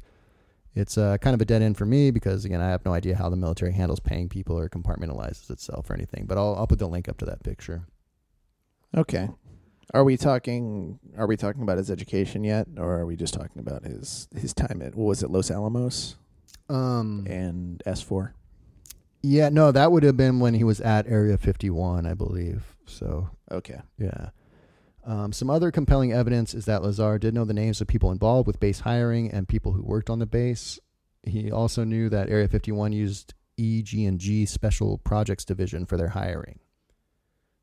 It's uh, kind of a dead end for me because, again, I have no idea how the military handles paying people or compartmentalizes itself or anything, but I'll, I'll put the link up to that picture. Okay. Are we talking? Are we talking about his education yet, or are we just talking about his his time at what was it Los Alamos Um, and S four? yeah, no, that would have been when he was at Area 51, I believe. So Okay. Yeah. Um, some other compelling evidence is that Lazar did know the names of people involved with base hiring and people who worked on the base. He also knew that Area 51 used EG&G Special Projects Division for their hiring.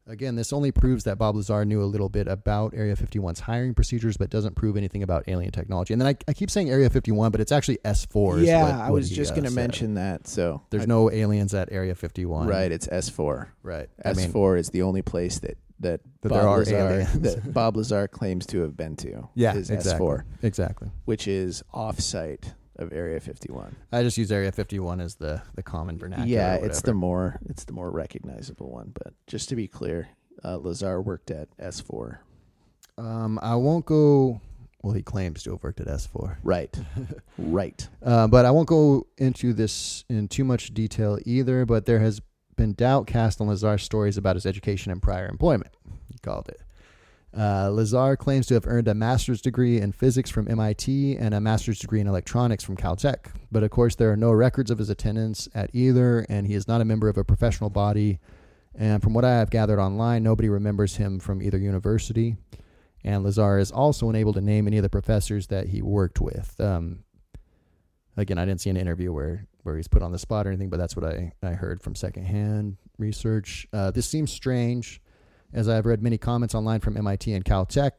Again, this only proves that Bob Lazar knew a little bit about Area 51's hiring procedures, but doesn't prove anything about alien technology. And then I, I keep saying Area 51, but it's actually S4. yeah, what- I was just uh, going to mention that. So There's I- no aliens at Area 51. right. It's S four. Right. I S mean, is the only place that that, That Bob there are Lazar aliens. that Bob Lazar claims to have been to. yeah, is exactly. S four, Exactly. which is off-site of Area fifty one. I just use Area 51 as the, the common vernacular. Yeah, it's the more it's the more recognizable one. But just to be clear, uh, Lazar worked at S four. Um, I won't go. Well, he claims to have worked at S4, Right. right. uh, but I won't go into this in too much detail either. But there has been doubt cast on Lazar's stories about his education and prior employment. He called it. Uh, Lazar claims to have earned a master's degree in physics from MIT and a master's degree in electronics from Caltech. But of course, there are no records of his attendance at either, and he is not a member of a professional body. And from what I have gathered online, nobody remembers him from either university. And Lazar is also unable to name any of the professors that he worked with. Um, again, I didn't see an interview where where he's put on the spot or anything, but that's what I, I heard from secondhand research. Uh, this seems strange, as I've read many comments online from MIT and Caltech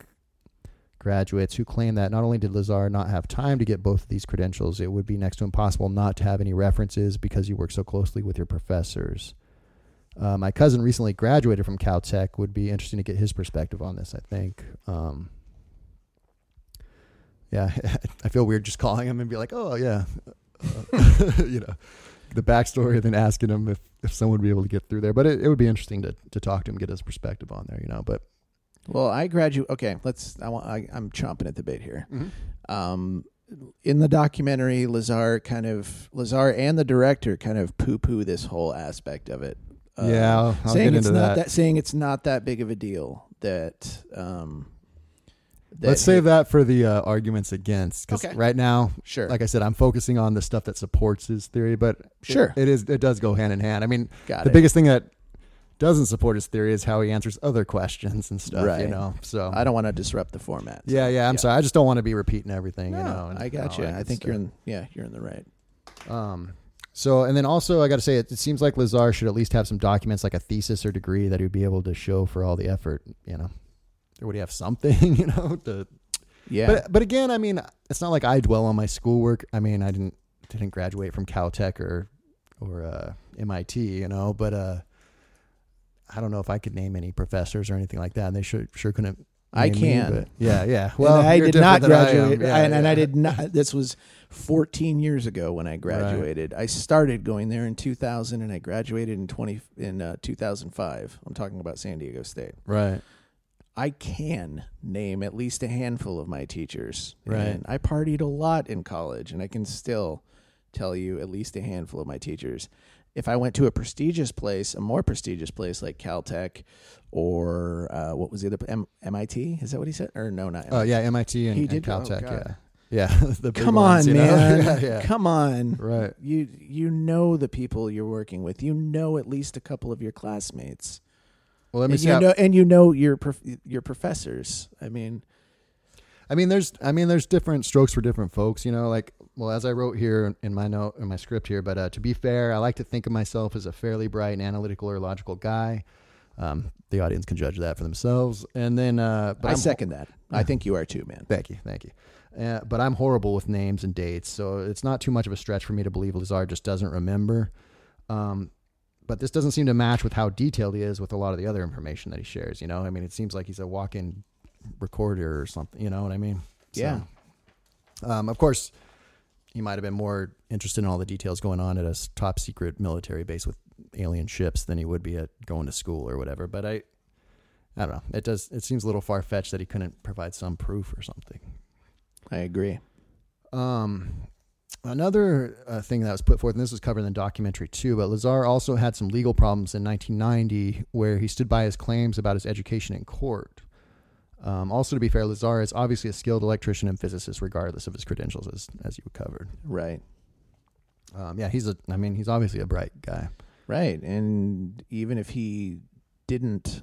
graduates who claim that not only did Lazar not have time to get both of these credentials, it would be next to impossible not to have any references because you work so closely with your professors. Uh, my cousin recently graduated from Caltech. Would be interesting to get his perspective on this. I think. Um, yeah, I feel weird just calling him and be like, "Oh yeah," you know, the backstory, and then asking him if if someone would be able to get through there. But it, it would be interesting to to talk to him, get his perspective on there. You know, but Well, I graduate. Okay, let's. I want. I, I'm chomping at the bit here. Mm-hmm. Um, in the documentary, Lazar kind of Lazar and the director kind of poo poo this whole aspect of it. Uh, yeah, I'll, saying it's not that. saying it's not that big of a deal. That um, that Let's save that for the uh, arguments against, because Okay. right now, Sure. like I said, I'm focusing on the stuff that supports his theory, but it- Sure. it is it does go hand in hand. I mean, Got the it. biggest thing that doesn't support his theory is how he answers other questions and stuff. You Right. know, so I don't want to disrupt the format. yeah, yeah. I'm sorry. I just don't want to be repeating everything. You know, and I got all you. that I good think you're stuff. in. Yeah, you're in the right. Um, so and then also I got to say it, it seems like Lazar should at least have some documents like a thesis or degree that he'd be able to show for all the effort. You know, or would have something? You know, to Yeah. But but again, I mean, it's not like I dwell on my schoolwork. I mean, I didn't didn't graduate from Caltech or or uh, MIT, you know. But uh, I don't know if I could name any professors or anything like that. And they sure sure couldn't. I me, can. but yeah, yeah. well, I did not than I am. graduate, Yeah, and, and I did not. This was 14 years ago when I graduated. I started going there in 2000, and I graduated in 20 in uh, 2005. I'm talking about San Diego State. Right. I can name at least a handful of my teachers. Right. And I partied a lot in college, and I can still tell you at least a handful of my teachers. If I went to a prestigious place, a more prestigious place like Caltech, or uh, what was the other M- MIT? Is that what he said? Or no, not. Oh yeah, MIT and, He did go- oh, Caltech. God. yeah, yeah. Come on, know? man. yeah, yeah. Come on. Right. You you know the people you're working with. You know at least a couple of your classmates. Well, let me and see. you how- know and you know your prof- your professors. I mean, I mean, there's, I mean, there's different strokes for different folks. You know, like, well, as I wrote here in my note, in my script here. But uh, to be fair, I like to think of myself as a fairly bright and analytical or logical guy. Um, the audience can judge that for themselves. And then, uh, but I I'm- second that. I think you are too, man. Thank you, thank you. Uh, but I'm horrible with names and dates, so it's not too much of a stretch for me to believe Lazar just doesn't remember. Um, but this doesn't seem to match with how detailed he is with a lot of the other information that he shares. You know, I mean, it seems like he's a walk-in recorder or something. You know what I mean? Yeah. Um, of course, he might have been more interested in all the details going on at a top secret military base with alien ships than he would be at going to school or whatever. But I, I don't know. It does. It seems a little far fetched that he couldn't provide some proof or something. I agree. Um, another uh, thing that was put forth, and this was covered in the documentary too, but Lazar also had some legal problems in 1990 where he stood by his claims about his education in court. Um, also, to be fair, Lazar is obviously a skilled electrician and physicist, regardless of his credentials, as as you covered. Right. Um, yeah, he's a. I mean, he's obviously a bright guy. Right. And even if he didn't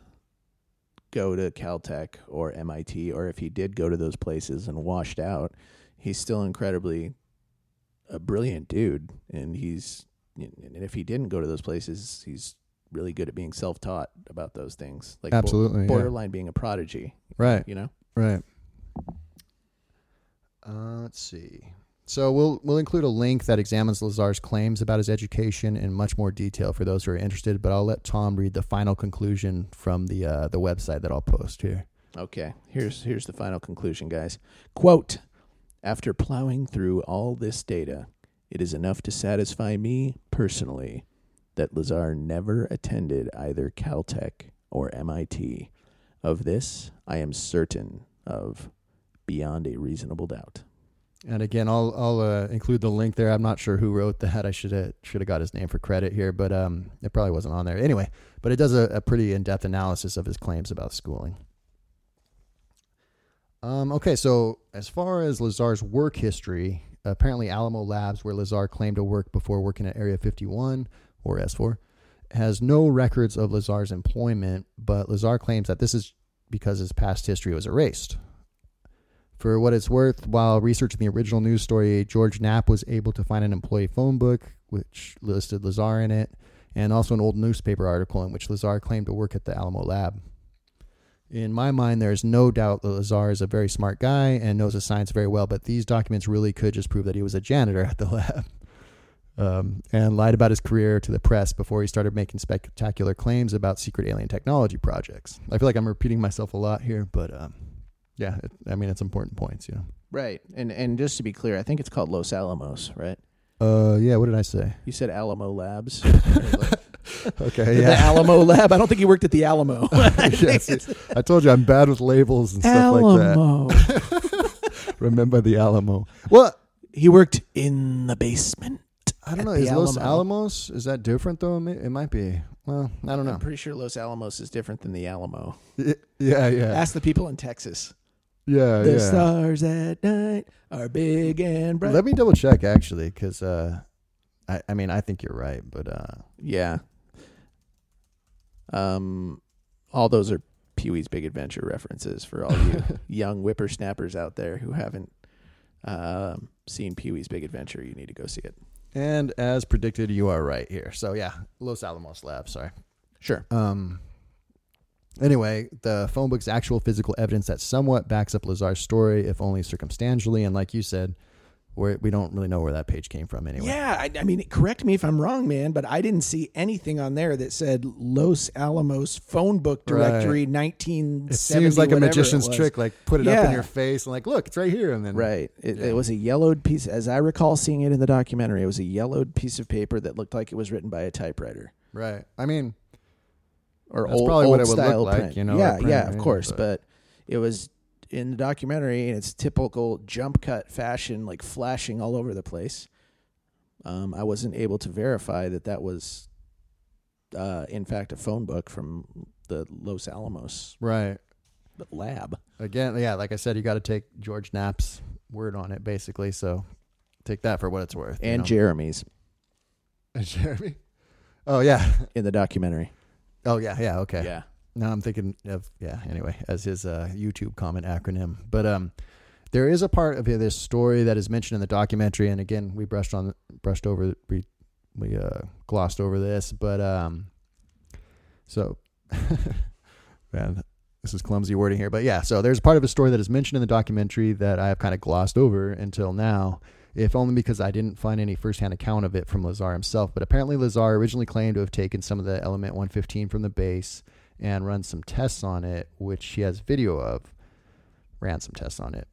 go to Caltech or MIT, or if he did go to those places and washed out, he's still incredibly a brilliant dude. And he's, and if he didn't go to those places, he's really good at being self taught about those things. Like Absolutely, yeah. borderline being a prodigy, Right. you know? Right. Uh, let's see. So we'll we'll include a link that examines Lazar's claims about his education in much more detail for those who are interested. But I'll let Tom read the final conclusion from the uh, the website that I'll post here. Okay, here's here's the final conclusion, guys. Quote: After plowing through all this data, it is enough to satisfy me personally that Lazar never attended either Caltech or MIT. Of this, I am certain of beyond a reasonable doubt. And again, I'll I'll uh, include the link there. I'm not sure who wrote that. I should have should have got his name for credit here, but um, it probably wasn't on there anyway. But it does a, a pretty in depth analysis of his claims about schooling. Um, okay, so as far as Lazar's work history, apparently Alamo Labs, where Lazar claimed to work before working at Area 51 or S4, has no records of Lazar's employment, but Lazar claims that this is because his past history was erased. For what it's worth, while researching the original news story, George Knapp was able to find an employee phone book which listed Lazar in it, and also an old newspaper article in which Lazar claimed to work at the Alamo lab. In my mind, there is no doubt that Lazar is a very smart guy and knows his science very well, but these documents really could just prove that he was a janitor at the lab um, and lied about his career to the press before he started making spectacular claims about secret alien technology projects. I feel like I'm repeating myself a lot here, but um, yeah, it, I mean, it's important points, you know. Right. And and just to be clear, I think it's called Los Alamos, right? Uh, yeah, what did I say? You said Alamo Labs. Okay, Yeah. The. Alamo Lab. I don't think he worked at the Alamo. yes, I told you I'm bad with labels and stuff like that. Alamo. Remember the Alamo. Well, he worked in the basement. I don't know. Is Los Alamos is that different though? It might be. Well, I don't know. I'm pretty sure Los Alamos is different than the Alamo. Yeah, yeah, Ask the people in Texas. yeah, the yeah. stars at night are big and bright. Let me double check actually, because uh, I, I mean, I think you're right, but uh, yeah. Um, all those are Pee Wee's Big Adventure references for all you young whippersnappers out there who haven't um, seen Pee Wee's Big Adventure. You need to go see it. and as predicted, you are right here. So yeah, Los Alamos Lab. Sorry. Sure. Um. Anyway, the phone book's actual physical evidence that somewhat backs up Lazar's story, if only circumstantially, and like you said, where we don't really know where that page came from anyway. Yeah, I, I mean, correct me if I'm wrong, man, but I didn't see anything on there that said Los Alamos phone book directory, It 1970. seems like a magician's trick, like put it up in your face and like, look, it's right here, and then Right. It, Yeah. it was a yellowed piece, as I recall seeing it in the documentary. It was a yellowed piece of paper that looked like it was written by a typewriter right. I mean, or That's old, probably what it would look style like, print. you know, Yeah, print, yeah, of right? course. But- But it was in the documentary in its typical jump cut fashion, like flashing all over the place. Um, I wasn't able to verify that that was, uh, in fact, a phone book from the Los Alamos right. lab. Again, yeah, like I said, you got to take George Knapp's word on it, basically. So take that for what it's worth. you And know? Jeremy's And Jeremy. Oh yeah. in the documentary. Oh yeah. Yeah. Okay. Yeah. Now I'm thinking of yeah. Anyway, as his uh, YouTube comment acronym, but um, there is a part of this story that is mentioned in the documentary, and again, we brushed on brushed over we we uh, glossed over this, but um, so man, this is clumsy wording here, but yeah. So there's part of a story that is mentioned in the documentary that I have kind of glossed over until now. If only because I didn't find any firsthand account of it from Lazar himself. But apparently, Lazar originally claimed to have taken some of the Element 115 from the base and run some tests on it, which he has video of. Ran some tests on it.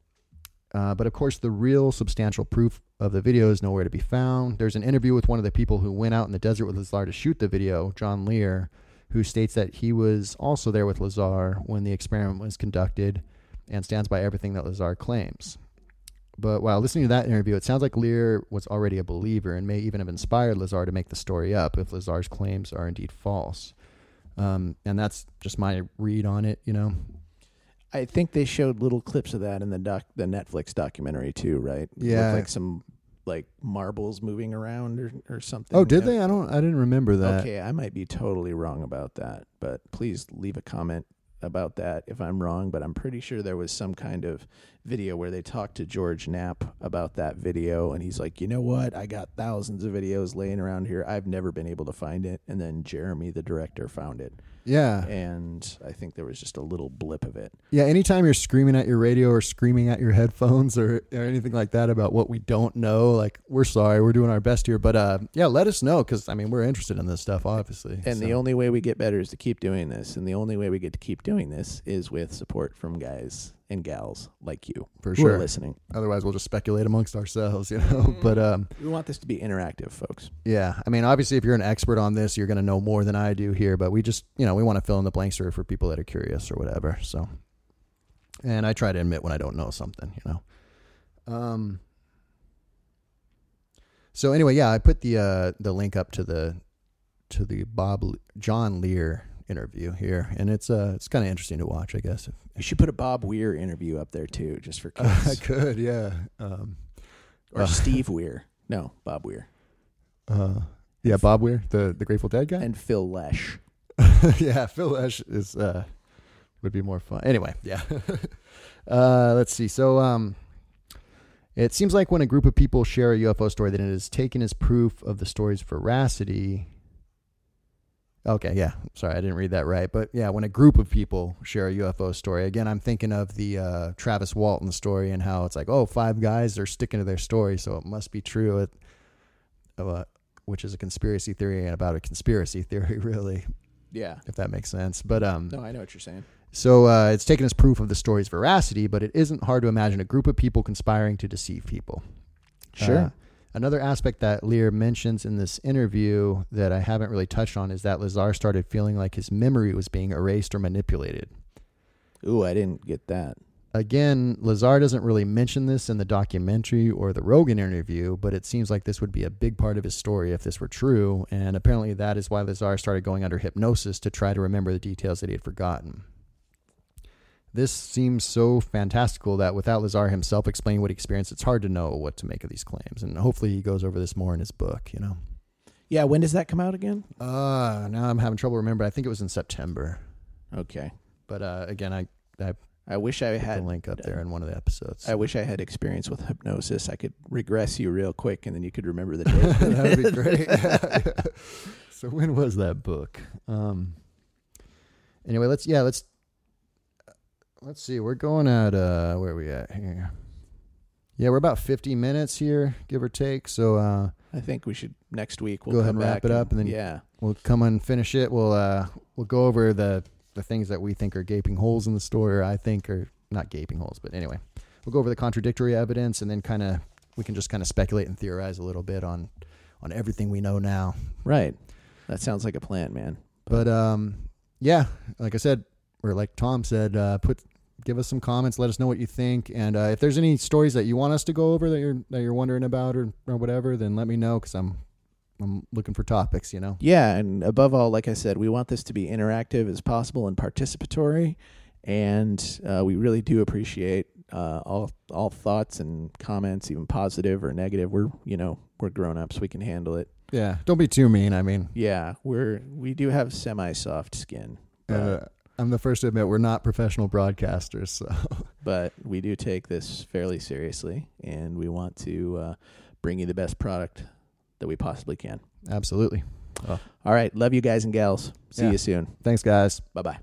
Uh, but of course, the real substantial proof of the video is nowhere to be found. There's an interview with one of the people who went out in the desert with Lazar to shoot the video, John Lear, who states that he was also there with Lazar when the experiment was conducted and stands by everything that Lazar claims. But while listening to that interview, it sounds like Lear was already a believer and may even have inspired Lazar to make the story up if Lazar's claims are indeed false. Um, and that's just my read on it, you know. I think they showed little clips of that in the doc, the Netflix documentary too, right? Yeah. like some like marbles moving around or, or something. Oh, did you know? they? I don't. I didn't remember that. Okay, I might be totally wrong about that, but please leave a comment about that if I'm wrong. But I'm pretty sure there was some kind of video where they talked to George Knapp about that video, and he's like, you know what? I got thousands of videos laying around here. I've never been able to find it, and then Jeremy, the director, found it, Yeah, and I think there was just a little blip of it. yeah. Anytime you're screaming at your radio or screaming at your headphones or, or anything like that about what we don't know, like we're sorry, we're doing our best here. But uh, yeah, let us know because I mean we're interested in this stuff, obviously. And the only way we get better is to keep doing this. And the only way we get to keep doing this is with support from guys and gals like you for who are sure. listening. Otherwise, we'll just speculate amongst ourselves, you know. But um, We want this to be interactive, folks. Yeah, I mean, obviously, if you're an expert on this, you're going to know more than I do here. But we just, you know, we want to fill in the blanks for for people that are curious or whatever. So, and I try to admit when I don't know something, you know. Um. So anyway, yeah, I put the uh the link up to the to the Bob Le- John Lear interview here, and it's uh it's kind of interesting to watch, I guess. You should put a Bob Weir interview up there too, just for I could, yeah. Um. or uh, Steve Weir. No, Bob Weir. Uh. Yeah, Bob Weir, the the Grateful Dead guy. And Phil Lesh. yeah, Phil Lesh is uh would be more fun. Anyway, yeah. uh, let's see. So, um, it seems like when a group of people share a UFO story, then it is taken as proof of the story's veracity. Okay, yeah. Sorry, I didn't read that right. But yeah, when a group of people share a UFO story, again, I'm thinking of the uh, Travis Walton story and how it's like, oh, five guys are sticking to their story, so it must be true. It, uh, which is a conspiracy theory and about a conspiracy theory, really, Yeah. if that makes sense. But um, No, I know what you're saying. so uh, it's taken as proof of the story's veracity, but it isn't hard to imagine a group of people conspiring to deceive people. Sure. Another aspect that Lear mentions in this interview that I haven't really touched on is that Lazar started feeling like his memory was being erased or manipulated. Ooh, I didn't get that. Again, Lazar doesn't really mention this in the documentary or the Rogan interview, but it seems like this would be a big part of his story if this were true, and apparently that is why Lazar started going under hypnosis to try to remember the details that he had forgotten. This seems so fantastical that without Lazar himself explaining what he experienced, it's hard to know what to make of these claims. And hopefully he goes over this more in his book, you know. Yeah, when does that come out again? Uh, now I'm having trouble remembering. I think it was in September. Okay. But uh, again, I, I I wish I had the link up there in one of the episodes. I wish I had experience with hypnosis. I could regress you real quick, and then you could remember the date. that would be great. so when was that book? Um. Anyway, let's yeah let's let's see. We're going at uh where are we at here? Yeah, we're about fifty minutes here, give or take. So uh, I think we should next week. We'll Go ahead and wrap it up and then- yeah, we'll come and finish it. We'll uh we'll go over the the things that we think are gaping holes in the story, or I think are not gaping holes, but anyway, we'll go over the contradictory evidence, and then kind of we can just kind of speculate and theorize a little bit on on everything we know now. right. That sounds like a plan, man. But um, yeah, like I said, or like Tom said, uh, put give us some comments. Let us know what you think, and uh, if there's any stories that you want us to go over that you're that you're wondering about or or whatever, then let me know because I'm I'm looking for topics. You know. Yeah, and above all, like I said, we want this to be interactive as possible and participatory, and uh, we really do appreciate uh, all all thoughts and comments, even positive or negative. We're you know we're grown ups, we can handle it. Yeah. Don't be too mean. I mean, Yeah, we're we do have semi soft skin, uh, I'm the first to admit we're not professional broadcasters. So but we do take this fairly seriously, and we want to uh, bring you the best product that we possibly can. absolutely. All right, love you guys and gals. See Yeah. you soon. Thanks, guys. Bye bye.